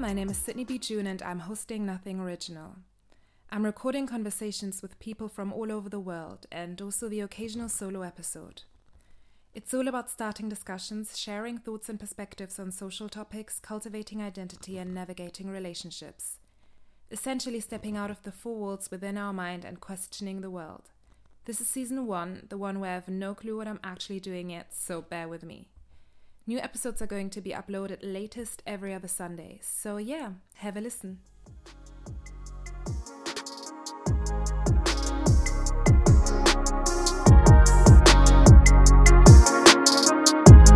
my name is Sydney B. June and I'm hosting Nothing Original. I'm recording conversations with people from all over the world and also the occasional solo episode. It's all about starting discussions, sharing thoughts and perspectives on social topics, cultivating identity, and navigating relationships. Essentially, stepping out of the four walls within our mind and questioning the world. This is season one, the one where I have no clue what I'm actually doing yet, so bear with me. New episodes are going to be uploaded latest every other Sunday, so yeah, have a listen.